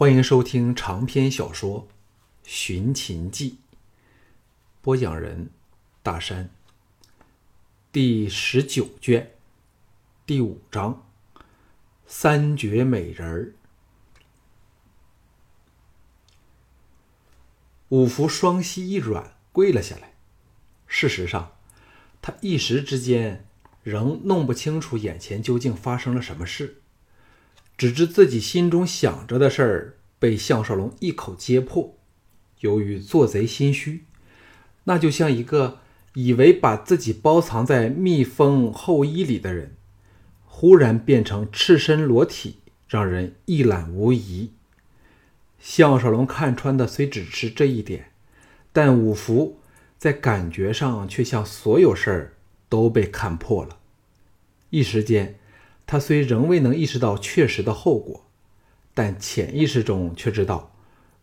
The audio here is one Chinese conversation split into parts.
欢迎收听长篇小说《寻秦记》，播讲人：大山。第十九卷，第五章：三绝美人儿。五福双膝一软，跪了下来。事实上，他一时之间仍弄不清楚眼前究竟发生了什么事。只知自己心中想着的事儿被项少龙一口揭破，由于做贼心虚，那就像一个以为把自己包藏在密封后衣里的人，忽然变成赤身裸体，让人一览无遗。项少龙看穿的虽只是这一点，但五福在感觉上却像所有事儿都被看破了，一时间。他虽仍未能意识到确实的后果，但潜意识中却知道，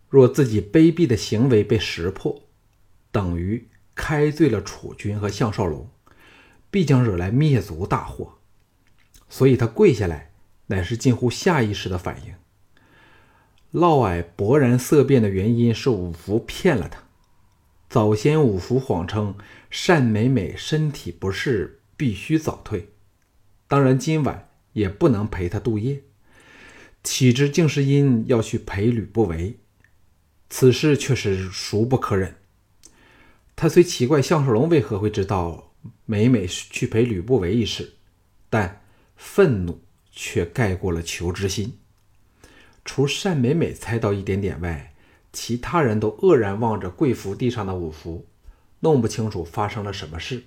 若自己卑鄙的行为被识破，等于开罪了楚军和项少龙，必将惹来灭族大祸。所以他跪下来，乃是近乎下意识的反应。嫪毐勃然色变的原因是五福骗了他。早先五福谎称单美美身体不适，必须早退。当然今晚。也不能陪他度夜，岂知竟是因要去陪吕不韦，此事却是孰不可忍。他虽奇怪项少龙为何会知道美美去陪吕不韦一事，但愤怒却盖过了求知心。除单美美猜到一点点外，其他人都愕然望着跪伏地上的五福，弄不清楚发生了什么事。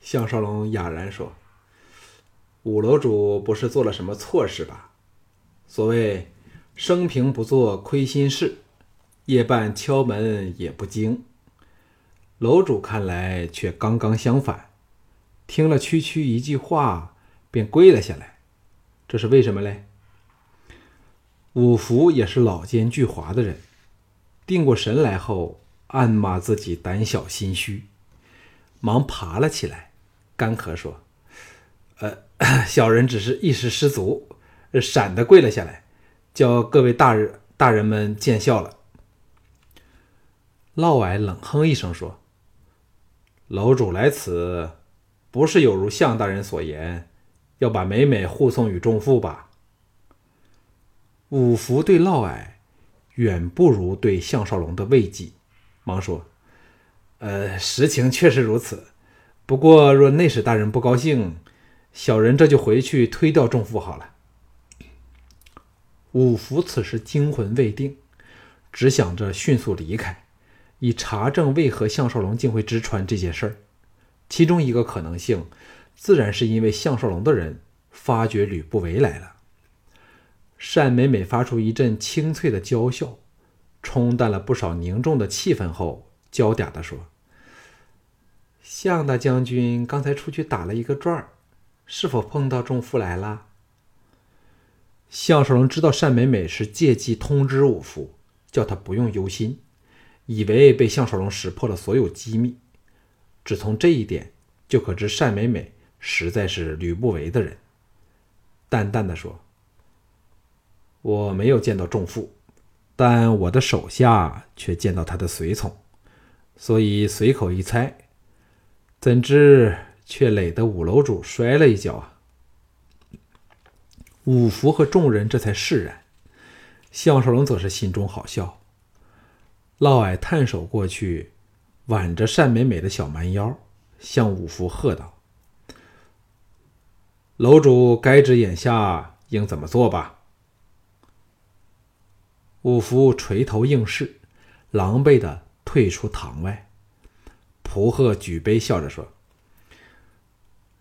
项少龙哑然说。五楼主不是做了什么错事吧？所谓“生平不做亏心事，夜半敲门也不惊”。楼主看来却刚刚相反，听了区区一句话便跪了下来，这是为什么嘞？五福也是老奸巨猾的人，定过神来后，暗骂自己胆小心虚，忙爬了起来，干咳说：“呃。”小人只是一时失足，闪的跪了下来，叫各位大人大人们见笑了。嫪毐冷哼一声说：“楼主来此，不是有如向大人所言，要把美美护送与众父吧？”五福对嫪毐远不如对项少龙的慰藉，忙说：“呃，实情确实如此，不过若内史大人不高兴。”小人这就回去推掉仲父好了。五福此时惊魂未定，只想着迅速离开，以查证为何项少龙竟会知传这件事儿。其中一个可能性，自然是因为项少龙的人发觉吕不韦来了。单美美发出一阵清脆的娇笑，冲淡了不少凝重的气氛后，娇嗲地说：“项大将军刚才出去打了一个转儿。”是否碰到仲父来了？项少龙知道单美美是借机通知五福，叫他不用忧心，以为被项少龙识破了所有机密。只从这一点就可知单美美实在是吕不韦的人。淡淡的说：“我没有见到仲父，但我的手下却见到他的随从，所以随口一猜，怎知？”却累得五楼主摔了一跤啊！五福和众人这才释然，项少龙则是心中好笑。嫪毐探手过去，挽着单美美的小蛮腰，向五福喝道：“楼主该知眼下应怎么做吧？”五福垂头应是，狼狈的退出堂外。蒲鹤举杯笑着说。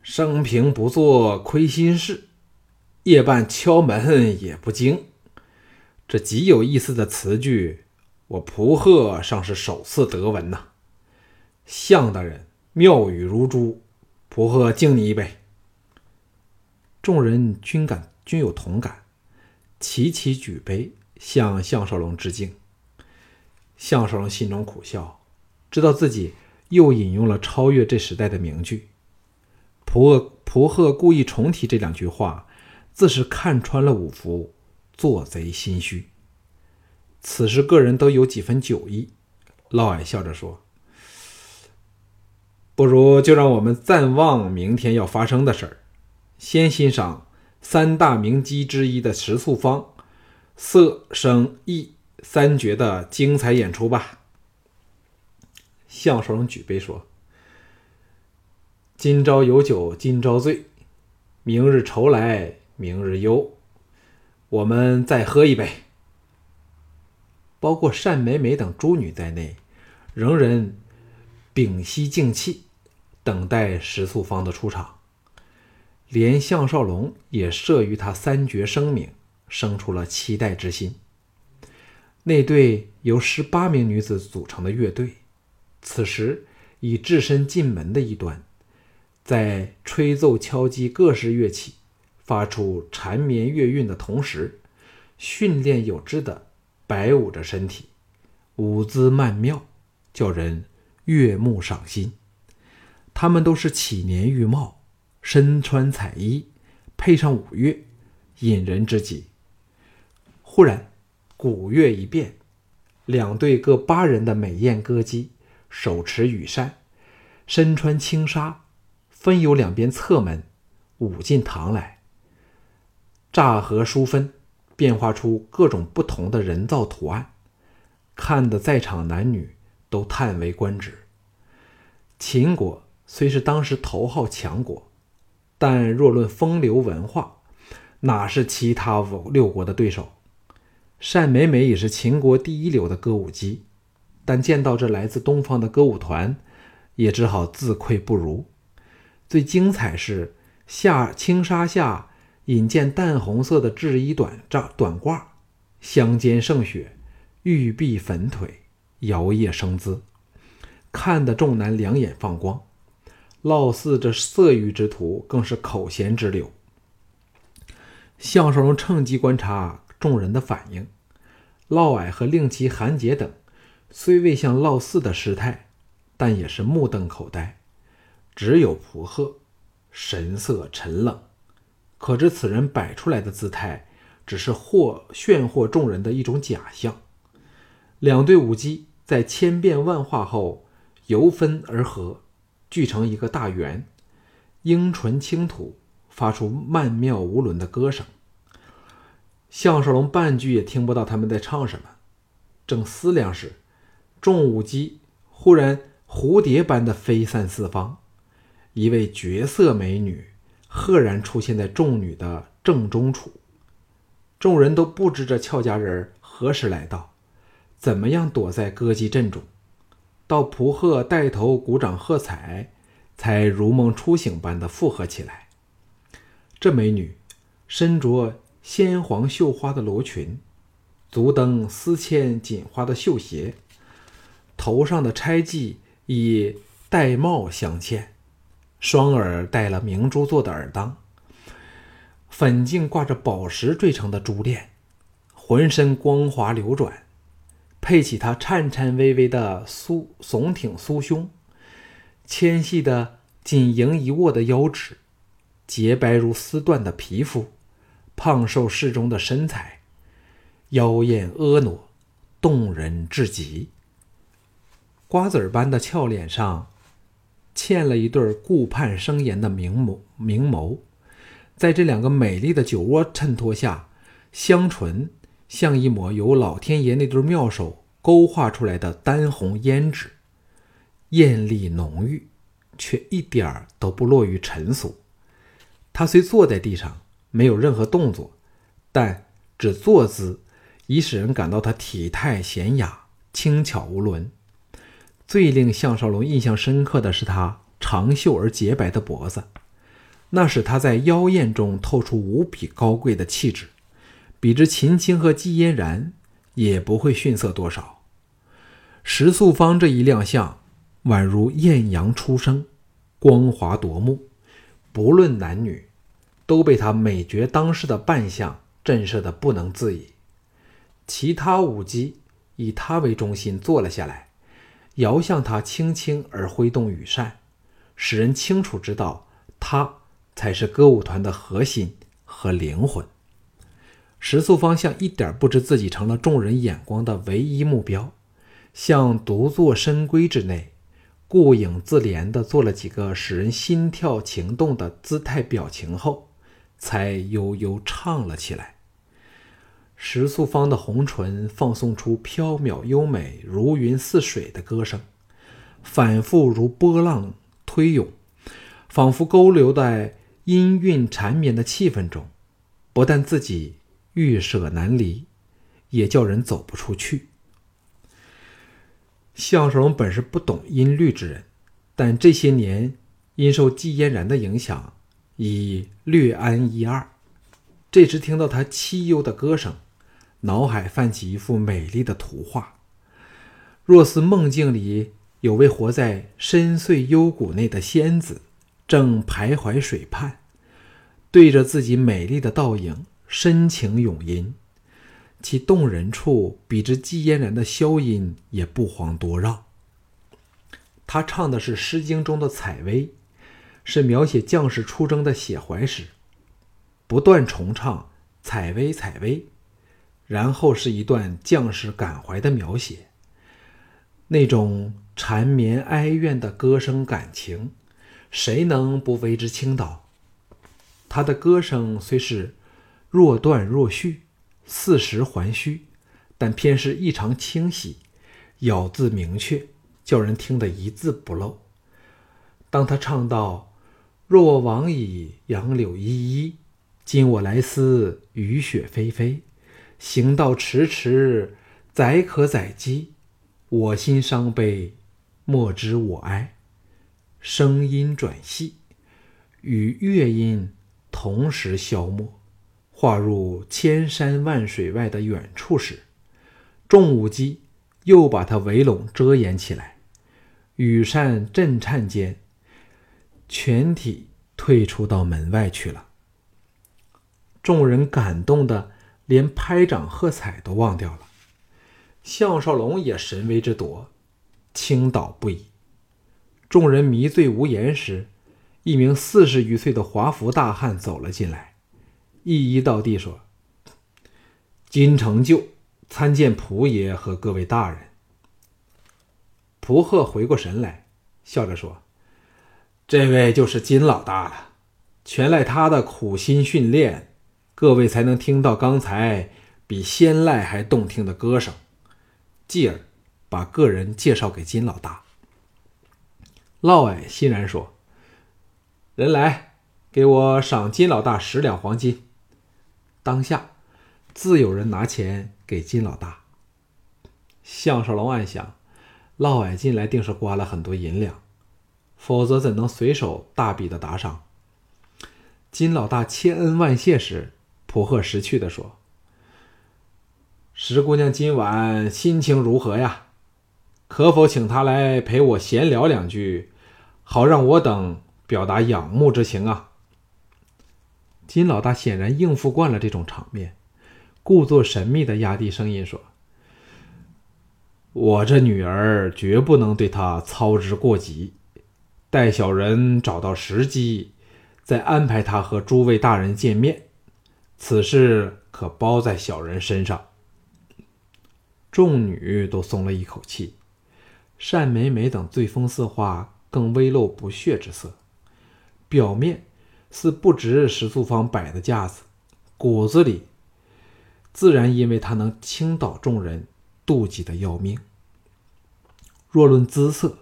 生平不做亏心事，夜半敲门也不惊。这极有意思的词句，我蒲鹤尚是首次得闻呐。向大人妙语如珠，蒲鹤敬你一杯。众人均感均有同感，齐齐举杯向项少龙致敬。项少龙心中苦笑，知道自己又引用了超越这时代的名句。蒲蒲鹤故意重提这两句话，自是看穿了五福做贼心虚。此时个人都有几分酒意，嫪毐笑着说：“不如就让我们暂忘明天要发生的事儿，先欣赏三大名姬之一的石素芳、色声意三绝的精彩演出吧。”项少龙举杯说：“今朝有酒今朝醉，明日愁来明日忧，我们再喝一杯。”包括单美美等诸女在内，仍然屏息静气，等待石素芳的出场。连项少龙也慑于他三绝声名，生出了期待之心。那队由十八名女子组成的乐队，此时已置身进门的一端，在吹奏敲击各式乐器，发出缠绵乐韵的同时，训练有致的。摆舞着身体，舞姿曼妙，叫人悦目赏心。他们都是起年玉貌，身穿彩衣，配上舞乐，引人之极。忽然，鼓乐一变，两队各八人的美艳歌姬，手持羽扇，身穿轻纱，分由两边侧门舞进堂来，乍合疏分。变化出各种不同的人造图案，看得在场男女都叹为观止。秦国虽是当时头号强国，但若论风流文化，哪是其他六国的对手？单美美也是秦国第一流的歌舞姬，但见到这来自东方的歌舞团，也只好自愧不如。最精彩是下轻纱下。引见淡红色的制衣短罩短褂，香肩胜雪，玉臂粉腿，摇曳生姿，看得众男两眼放光。貌似这色欲之徒更是口涎直流。项少龙趁机观察众人的反应，嫪毐和令旗、韩杰等虽未像嫪毐的失态，但也是目瞪口呆。只有蒲鹤神色沉冷。可知此人摆出来的姿态，只是惑炫惑众人的一种假象。两对舞姬在千变万化后，由分而合，聚成一个大圆，樱唇轻吐，发出曼妙无伦的歌声。项少龙半句也听不到他们在唱什么，正思量时，众舞姬忽然蝴蝶般的飞散四方，一位绝色美女。赫然出现在众女的正中处，众人都不知这俏佳人何时来到，怎么样躲在歌姬阵中，到蒲鹤带头鼓掌喝彩，才如梦初醒般的附和起来。这美女身着鲜黄绣花的罗裙，足蹬丝牵锦花的绣鞋，头上的钗髻以玳瑁镶嵌。双耳戴了明珠做的耳当，粉颈挂着宝石缀成的珠链，浑身光滑流转，配起她颤颤巍巍的酥耸挺酥胸，纤细的紧盈一握的腰肢，洁白如丝缎的皮肤，胖瘦适中的身材，妖艳婀娜，动人至极。瓜子儿般的俏脸上。嵌了一对顾盼生颜的明眸，明眸，在这两个美丽的酒窝衬托下，香唇像一抹由老天爷那对妙手勾画出来的丹红胭脂，艳丽浓郁，却一点儿都不落于尘俗。他虽坐在地上，没有任何动作，但只坐姿已使人感到他体态娴雅、轻巧无伦。最令项少龙印象深刻的是他长袖而洁白的脖子，那使他在妖艳中透出无比高贵的气质，比之秦青和季嫣然也不会逊色多少。石素芳这一亮相，宛如艳阳初升，光华夺目，不论男女，都被他美绝当时的扮相震慑的不能自已。其他舞姬以他为中心坐了下来。遥向他轻轻而挥动羽扇，使人清楚知道，他才是歌舞团的核心和灵魂。石素芳像一点不知自己成了众人眼光的唯一目标，像独坐深闺之内，顾影自怜地做了几个使人心跳情动的姿态表情后，才悠悠唱了起来。石素芳的红唇放送出飘渺优美、如云似水的歌声，反复如波浪推涌，仿佛勾留在音韵缠绵的气氛中，不但自己。欲舍难离，也叫人走不出去。相声本是不懂音律之人，但这些年因受季嫣然的影响，已略谙一二。这时听到他凄幽的歌声，脑海泛起一幅美丽的图画，若似梦境里有位活在深邃幽谷内的仙子，正徘徊水畔，对着自己美丽的倒影。深情咏吟，其动人处比之季嫣然的箫音也不遑多让。他唱的是《诗经》中的采薇，是描写将士出征的写怀诗，不断重唱“采薇，采薇”，然后是一段将士感怀的描写，那种缠绵哀怨的歌声感情，谁能不为之倾倒？他的歌声虽是。若断若续，似实还虚，但偏是异常清晰，咬字明确，叫人听得一字不漏。当他唱到“若我往矣，杨柳依依；今我来思，雨雪霏霏。行道迟迟，载渴载饥，我心伤悲，莫知我哀。”声音转细，与乐音同时消没。划入千山万水外的远处时，众舞姬又把他围拢遮掩起来。羽扇震颤间，全体退出到门外去了。众人感动的连拍掌喝彩都忘掉了。项少龙也神威之夺，倾倒不已。众人迷醉无言时，一名四十余岁的华服大汉走了进来。一一到地说：“金成就参见仆爷和各位大人。”蒲鹤回过神来，笑着说：“这位就是金老大了，全赖他的苦心训练，各位才能听到刚才比仙籁还动听的歌声。”继而把个人介绍给金老大。嫪毐欣然说：“人来，给我赏金老大十两黄金。”当下，自有人拿钱给金老大。项少龙暗想：嫪毐进来定是刮了很多银两，否则怎能随手大笔的打赏？金老大千恩万谢时，普赫识趣的说：“石姑娘今晚心情如何呀？可否请她来陪我闲聊两句，好让我等表达仰慕之情啊？”金老大显然应付惯了这种场面，故作神秘的压低声音说：“我这女儿绝不能对他操之过急，待小人找到时机，再安排他和诸位大人见面。此事可包在小人身上。”众女都松了一口气，单美美等醉风似花，更微露不屑之色，表面。似不值石素芳摆的架子，骨子里自然因为他能倾倒众人，妒忌的要命。若论姿色，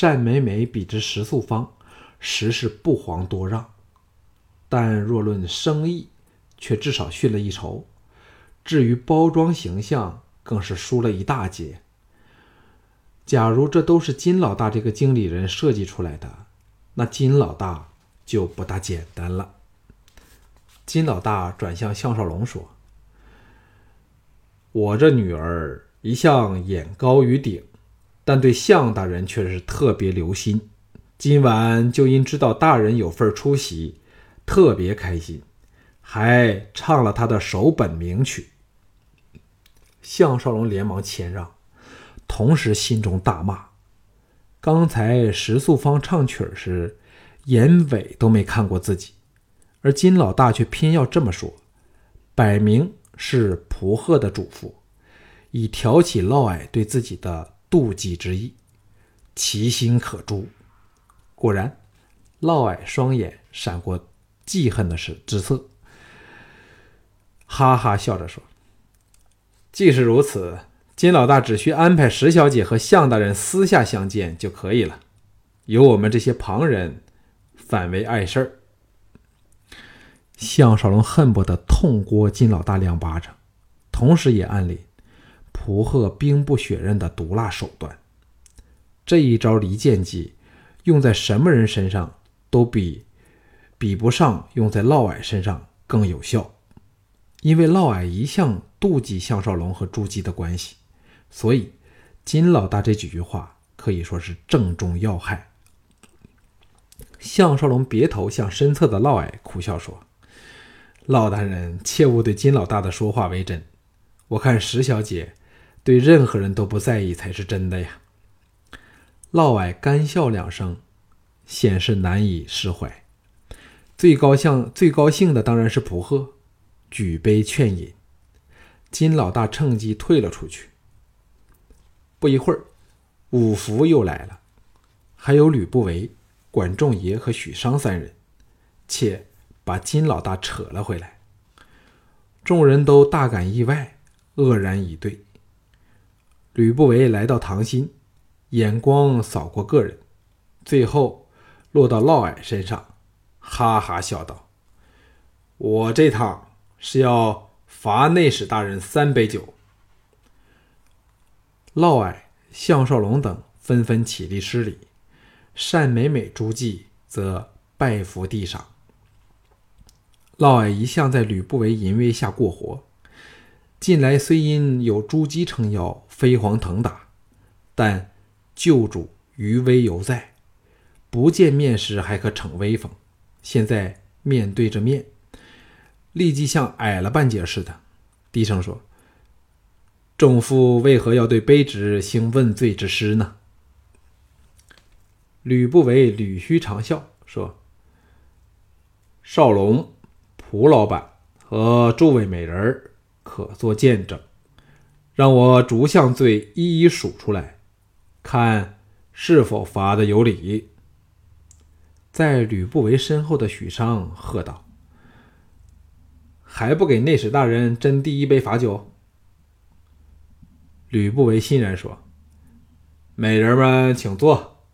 单美美比之石素芳，实是不遑多让；但若论生意，却至少逊了一筹。至于包装形象，更是输了一大截。假如这都是金老大这个经理人设计出来的，那金老大。就不大简单了。金老大转向项少龙说：“我这女儿一向眼高于顶，但对项大人却是特别留心。今晚就因知道大人有份出席，特别开心，还唱了他的首本名曲。”项少龙连忙谦让，同时心中大骂：刚才石素芳唱曲时。眼尾都没看过自己，而金老大却偏要这么说，摆明是蒲贺的嘱咐，以挑起嫪毐对自己的妒忌之意，其心可诛。果然，嫪毐双眼闪过记恨的是之色，哈哈笑着说：“既是如此，金老大只需安排石小姐和向大人私下相见就可以了，由我们这些旁人反为碍事儿。”项少龙恨不得痛掴金老大两巴掌，同时也暗里蒲贺兵不血刃的毒辣手段。这一招离间计，用在什么人身上都比比不上用在嫪毐身上更有效。因为嫪毐一向妒忌项少龙和朱姬的关系，所以金老大这几句话可以说是正中要害。项少龙别头向身侧的嫪毐苦笑说。嫪大人，切勿对金老大的说话为真。我看石小姐对任何人都不在意才是真的呀。嫪毐干笑两声，显示难以释怀。最高兴、最高兴的当然是蒲贺，举杯劝饮。金老大趁机退了出去。不一会儿，五福又来了，还有吕不韦、管仲爷和许商三人，且。把金老大扯了回来，众人都大感意外，愕然以对。吕不韦来到唐心，眼光扫过个人，最后落到嫪毐身上，哈哈笑道：“我这趟是要罚内史大人三杯酒。”嫪毐、项少龙等纷纷起立施礼，单美美、朱姬则拜伏地上。嫪毐一向在吕不韦淫威下过活，近来虽因有朱姬撑腰，飞黄腾达，但旧主余威犹在。不见面时还可逞威风，现在面对着面，立即像矮了半截似的，低声说：“仲父为何要对卑职行问罪之师呢？”吕不韦捋须长笑说：“少龙。”蒲老板和诸位美人可作见证，让我逐项罪一一数出来，看是否罚的有理。在吕不韦身后的许商喝道：“还不给内史大人斟第一杯罚酒？”吕不韦欣然说：“美人们请坐。”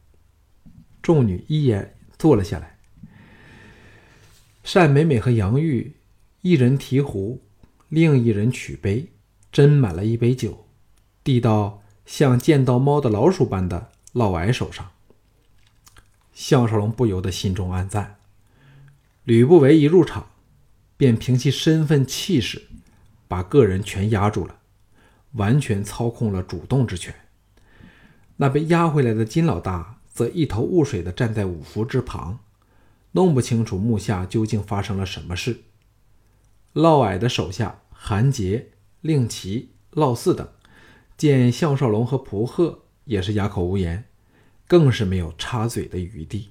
众女一眼坐了下来。单美美和杨玉一人提壶，另一人取杯，斟满了一杯酒，递到像见到猫的老鼠般的嫪毐手上。项少龙不由得心中暗赞：吕不韦一入场，便凭其身份气势，把个人全压住了，完全操控了主动之权。那被压回来的金老大则一头雾水地站在五福之旁。弄不清楚目下究竟发生了什么事。嫪毐的手下韩杰、令旗、嫪毑等见项少龙和蒲贺也是哑口无言，更是没有插嘴的余地。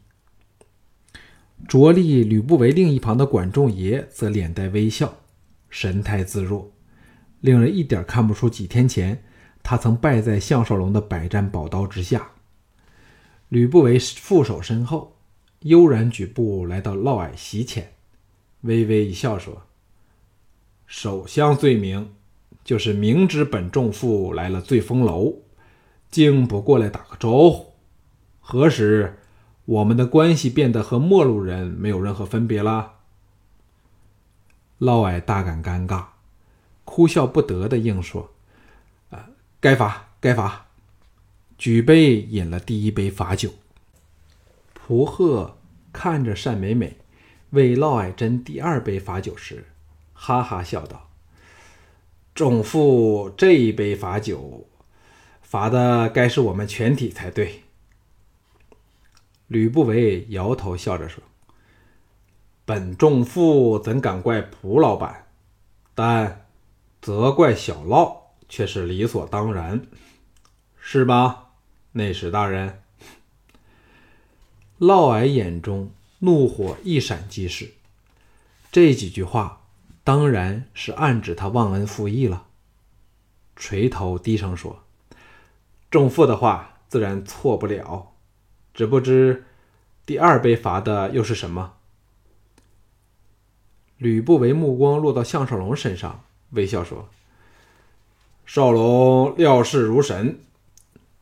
着力吕不韦另一旁的管仲爷则脸带微笑，神态自若，令人一点看不出几天前他曾败在项少龙的百战宝刀之下。吕不韦负手身后。悠然举步来到嫪毐席前，微微一笑说：“首相罪名，就是明知本仲父来了醉风楼，竟不过来打个招呼。何时我们的关系变得和陌路人没有任何分别了？”嫪毐大感尴尬，哭笑不得的应说：“啊，该罚，该罚。”举杯饮了第一杯罚酒。蒲贺看着单美美为嫪毐斟第二杯罚酒时，哈哈笑道：“仲父这一杯罚酒，罚的该是我们全体才对。”吕不韦摇头笑着说：“本仲父怎敢怪蒲老板？但责怪小嫪却是理所当然，是吧，内史大人？”嫪毐眼中怒火一闪即逝，这几句话当然是暗指他忘恩负义了。垂头低声说：“仲父的话自然错不了，只不知第二被罚的又是什么？”吕不韦目光落到项少龙身上，微笑说：“少龙料事如神，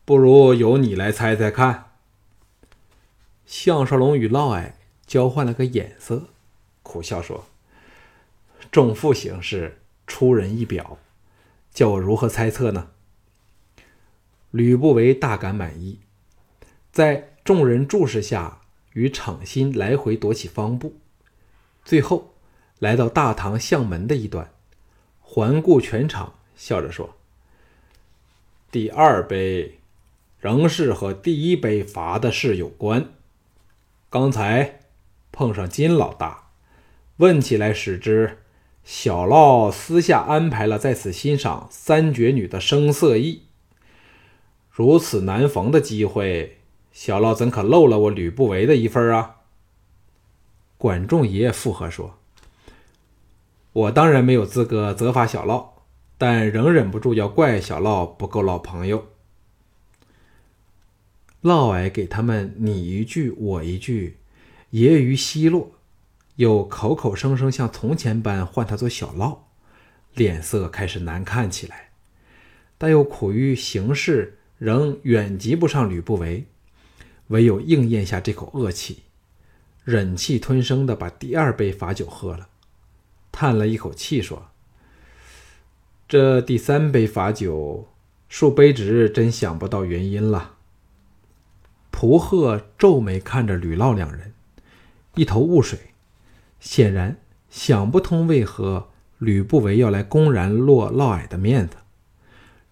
不如由你来猜猜看。”项少龙与嫪毐交换了个眼色，苦笑说：“重负行事出人意表。”叫我如何猜测呢？吕不韦大感满意，在众人注视下，与场心来回踱起方步，最后来到大堂相门的一端，环顾全场，笑着说：“第二杯仍是和第一杯罚的事有关。刚才碰上金老大，问起来，使之。”小嫪私下安排了在此欣赏三绝女的声色艺，如此难逢的机会，小嫪怎可漏了我吕不韦的一份啊？管仲爷爷附和说：“我当然没有资格责罚小嫪，但仍忍不住要怪小嫪不够老朋友。”嫪毐给他们你一句我一句，揶揄奚落。又口口声声像从前般唤他做小嫪，脸色开始难看起来。但又苦于形势仍远及不上吕不韦，唯有硬咽下这口恶气，忍气吞声的把第二杯罚酒喝了，叹了一口气说：“这第三杯罚酒，恕卑职真想不到原因了。”蒲贺皱眉看着吕嫪两人，一头雾水。显然想不通为何吕不韦要来公然落嫪毐的面子，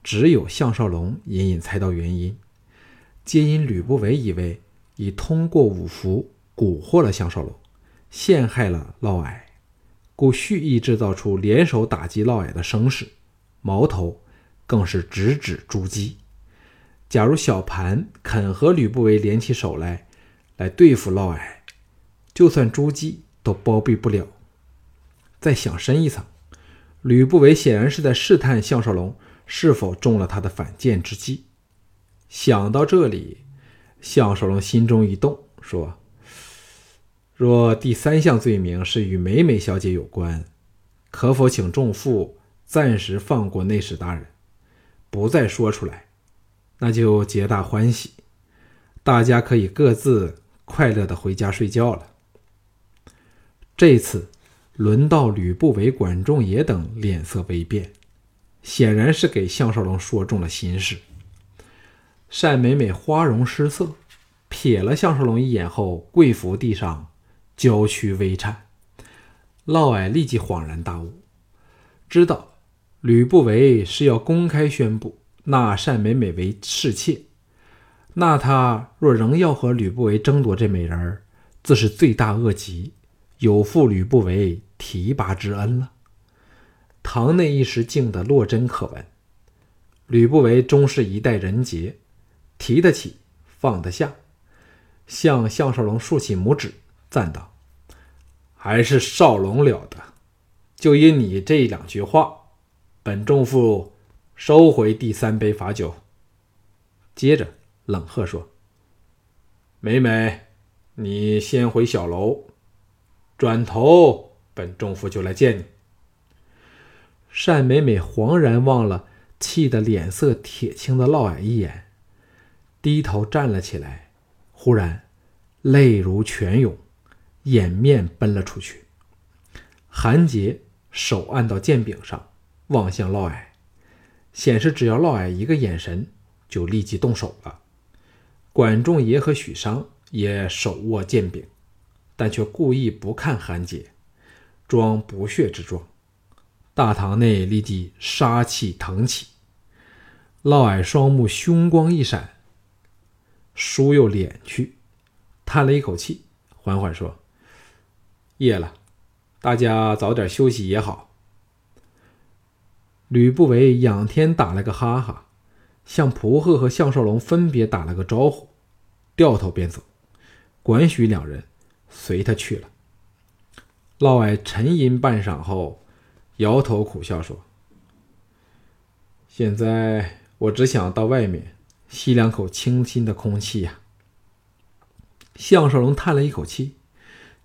只有项少龙隐隐猜到原因，皆因吕不韦以为已通过五福蛊惑了项少龙，陷害了嫪毐，故蓄意制造出联手打击嫪毐的声势，矛头更是直指朱姬。假如小盘肯和吕不韦联起手来，来对付嫪毐，就算朱姬。都包庇不了。再想深一层，吕不韦显然是在试探项少龙是否中了他的反间之计。想到这里，项少龙心中一动，说：“若第三项罪名是与美美小姐有关，可否请仲父暂时放过内史大人，不再说出来？那就皆大欢喜，大家可以各自快乐的回家睡觉了。”这次轮到吕不韦、管仲爷等脸色微变，显然是给项少龙说中了心事。单美美花容失色，瞥了项少龙一眼后，跪伏地上，娇躯微颤。嫪毐立即恍然大悟，知道吕不韦是要公开宣布纳单美美为侍妾，那他若仍要和吕不韦争夺这美人儿，自是罪大恶极。有负吕不韦提拔之恩了。堂内一时静得落针可闻。吕不韦终是一代人杰，提得起，放得下，向项少龙竖起拇指，赞道：“还是少龙了得！就因你这两句话，本仲父收回第三杯罚酒。”接着冷喝说：“美美，你先回小楼。”转头，本仲父就来见你。单美美恍然望了气得脸色铁青的嫪毐一眼，低头站了起来，忽然泪如泉涌，掩面奔了出去。韩杰手按到剑柄上，望向嫪毐，显示只要嫪毐一个眼神，就立即动手了。管仲爷和许商也手握剑柄。但却故意不看韩杰，装不屑之状。大堂内立即杀气腾起。嫪毐双目凶光一闪，叔又敛去，叹了一口气，缓缓说：“夜了，大家早点休息也好。”吕不韦仰天打了个哈哈，向蒲贺和项少龙分别打了个招呼，掉头便走。管许两人。随他去了。嫪毐沉吟半晌后，摇头苦笑说：“现在我只想到外面吸两口清新的空气呀。”项少龙叹了一口气，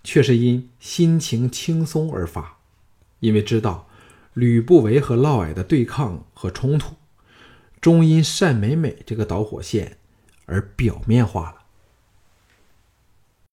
却是因心情轻松而发，因为知道吕不韦和嫪毐的对抗和冲突，终因单美美这个导火线而表面化了。